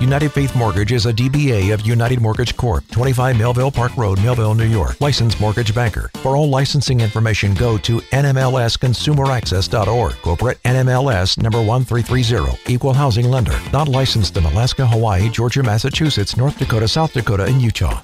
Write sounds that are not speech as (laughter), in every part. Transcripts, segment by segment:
United Faith Mortgage is a DBA of United Mortgage Corp., 25 Melville Park Road, Melville, New York. Licensed mortgage banker. For all licensing information, go to nmlsconsumeraccess.org. Corporate NMLS number 1330. Equal housing lender. Not licensed in Alaska, Hawaii, Georgia, Massachusetts, North Dakota, South Dakota, and Utah.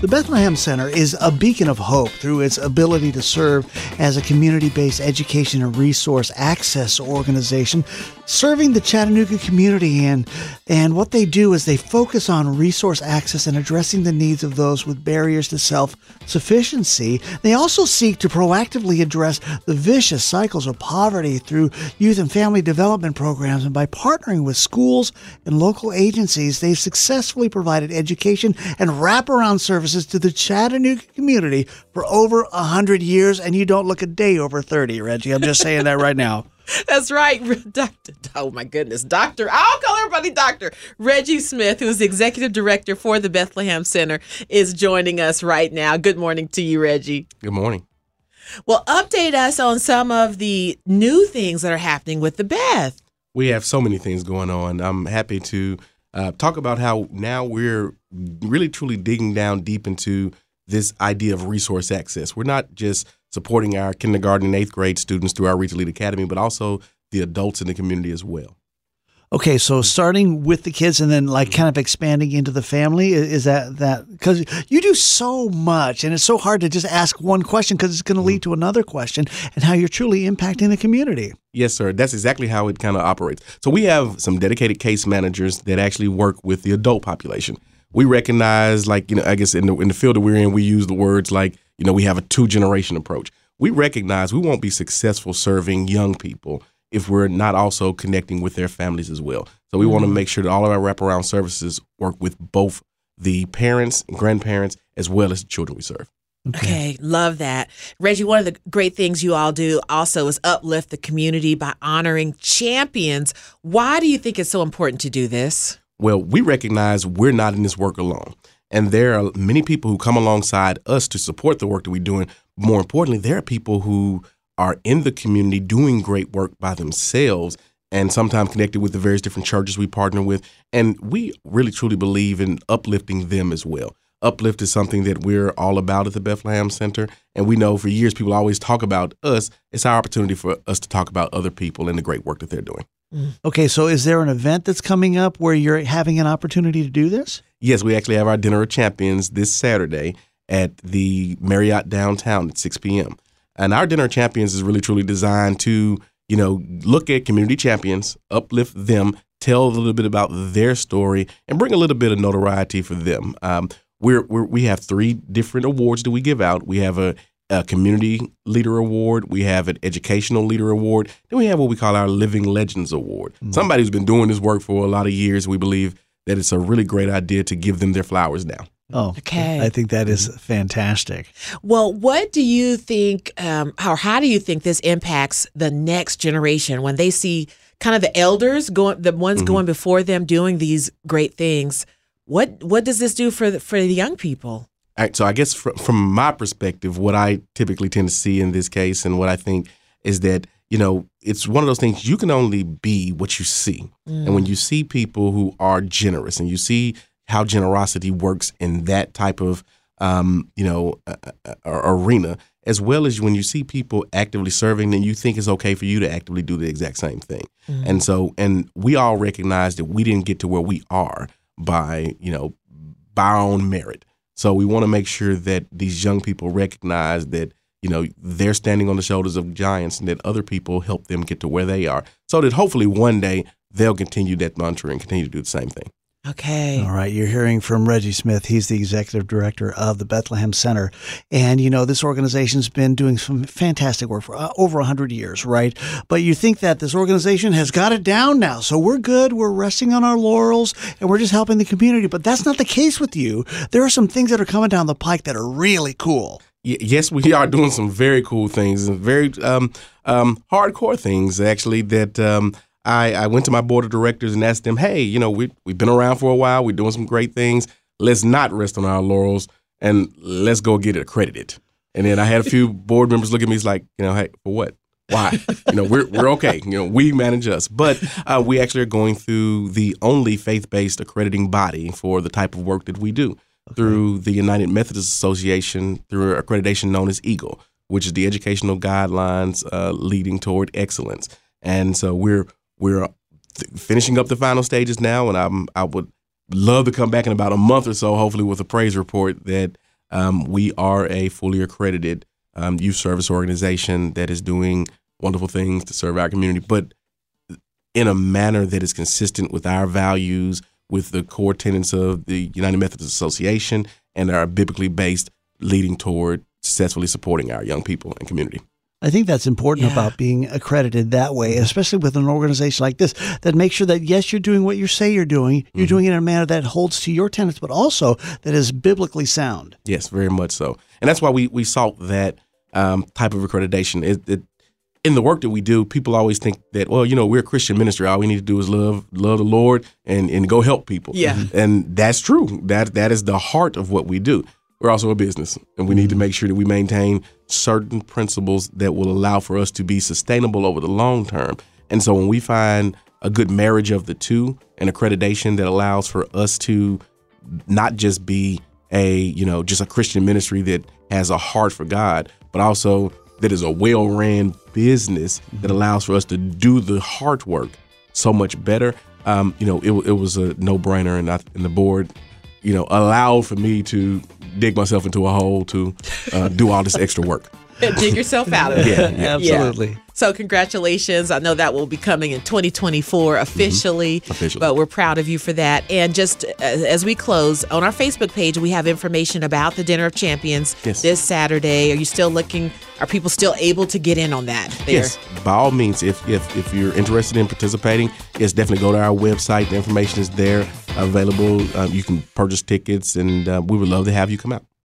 The Bethlehem Center is a beacon of hope through its ability to serve as a community based education and resource access organization, serving the Chattanooga community. And, and what they do is they focus on resource access and addressing the needs of those with barriers to self sufficiency. They also seek to proactively address the vicious cycles of poverty through youth and family development programs. And by partnering with schools and local agencies, they've successfully provided education and wraparound services to the Chattanooga community for over a 100 years. And you don't look a day over 30, Reggie. I'm just saying that right now. That's right, (laughs) Doctor. Oh my goodness, Doctor. I'll call everybody Doctor. Reggie Smith, who's the executive director for the Bethlehem Center, is joining us right now. Good morning to you, Reggie. Good morning. Well, update us on some of the new things that are happening with the Beth. We have so many things going on. I'm happy to uh, talk about how now we're really truly digging down deep into this idea of resource access. We're not just supporting our kindergarten and eighth grade students through our Reach Elite Academy, but also the adults in the community as well. Okay, so mm-hmm. starting with the kids and then like mm-hmm. kind of expanding into the family is that that because you do so much and it's so hard to just ask one question because it's going to lead mm-hmm. to another question and how you're truly impacting the community. Yes, sir. That's exactly how it kind of operates. So we have some dedicated case managers that actually work with the adult population. We recognize, like you know, I guess in the in the field that we're in, we use the words like you know we have a two generation approach. We recognize we won't be successful serving young people if we're not also connecting with their families as well. So we mm-hmm. want to make sure that all of our wraparound services work with both the parents and grandparents as well as the children we serve. Okay. okay. love that. Reggie, one of the great things you all do also is uplift the community by honoring champions. Why do you think it's so important to do this? Well, we recognize we're not in this work alone. And there are many people who come alongside us to support the work that we're doing. More importantly, there are people who are in the community doing great work by themselves and sometimes connected with the various different churches we partner with. And we really truly believe in uplifting them as well. Uplift is something that we're all about at the Bethlehem Center. And we know for years people always talk about us. It's our opportunity for us to talk about other people and the great work that they're doing. Mm. Okay, so is there an event that's coming up where you're having an opportunity to do this? Yes, we actually have our Dinner of Champions this Saturday at the Marriott downtown at 6 p.m. And our Dinner of Champions is really truly designed to, you know, look at community champions, uplift them, tell a little bit about their story, and bring a little bit of notoriety for them. Um, we're, we're, we have three different awards that we give out. We have a, a community leader award, we have an educational leader award, then we have what we call our Living Legends Award. Mm-hmm. Somebody who's been doing this work for a lot of years. We believe that it's a really great idea to give them their flowers now. Oh, okay. I think that is fantastic. Well, what do you think, um, or how do you think this impacts the next generation when they see kind of the elders going, the ones mm-hmm. going before them doing these great things? What what does this do for the, for the young people? All right, so I guess from, from my perspective, what I typically tend to see in this case, and what I think is that you know it's one of those things you can only be what you see, mm. and when you see people who are generous, and you see how generosity works in that type of um, you know uh, uh, arena, as well as when you see people actively serving, then you think it's okay for you to actively do the exact same thing. Mm-hmm. And so, and we all recognize that we didn't get to where we are by you know by our own merit. So we want to make sure that these young people recognize that you know they're standing on the shoulders of giants and that other people help them get to where they are. So so that hopefully one day they'll continue that mantra and continue to do the same thing. Okay. All right, you're hearing from Reggie Smith. He's the executive director of the Bethlehem Center. And, you know, this organization's been doing some fantastic work for uh, over 100 years, right? But you think that this organization has got it down now. So we're good. We're resting on our laurels and we're just helping the community. But that's not the case with you. There are some things that are coming down the pike that are really cool. Yes, we are doing some very cool things and very um, um, hardcore things, actually, that. Um, I, I went to my board of directors and asked them, hey, you know, we, we've been around for a while. We're doing some great things. Let's not rest on our laurels and let's go get it accredited. And then I had a few (laughs) board members look at me, it's like, you know, hey, for what? Why? you know, we're, we're okay. You know, we manage us. But uh, we actually are going through the only faith based accrediting body for the type of work that we do okay. through the United Methodist Association, through accreditation known as EAGLE, which is the educational guidelines uh, leading toward excellence. And so we're we're finishing up the final stages now, and I'm I would love to come back in about a month or so, hopefully with a praise report that um, we are a fully accredited um, youth service organization that is doing wonderful things to serve our community, but in a manner that is consistent with our values, with the core tenets of the United Methodist Association, and are biblically based, leading toward successfully supporting our young people and community. I think that's important yeah. about being accredited that way, especially with an organization like this that makes sure that yes, you're doing what you say you're doing. You're mm-hmm. doing it in a manner that holds to your tenets, but also that is biblically sound. Yes, very much so, and that's why we we sought that um, type of accreditation. It, it, in the work that we do, people always think that, well, you know, we're a Christian ministry. All we need to do is love, love the Lord, and and go help people. Yeah, mm-hmm. and that's true. That that is the heart of what we do we're also a business and we need to mm-hmm. make sure that we maintain certain principles that will allow for us to be sustainable over the long term. And so when we find a good marriage of the two, an accreditation that allows for us to not just be a, you know, just a Christian ministry that has a heart for God, but also that is a well-ran business that allows for us to do the hard work so much better. Um, you know, it, it was a no-brainer, and, I, and the board, you know, allowed for me to dig myself into a hole to uh, do all this extra work. Dig yourself out of it. Yeah, absolutely. Yeah. So congratulations. I know that will be coming in 2024 officially, mm-hmm. officially. But we're proud of you for that. And just uh, as we close, on our Facebook page, we have information about the Dinner of Champions yes. this Saturday. Are you still looking? Are people still able to get in on that? There? Yes, by all means. If, if if you're interested in participating, yes, definitely go to our website. The information is there available. Um, you can purchase tickets, and uh, we would love to have you come out.